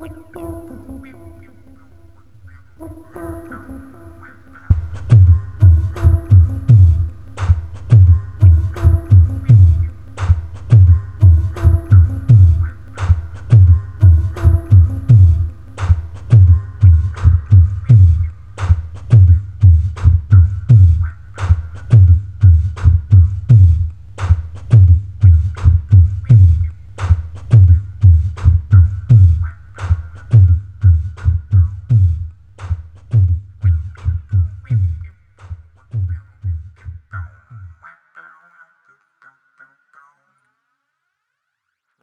What?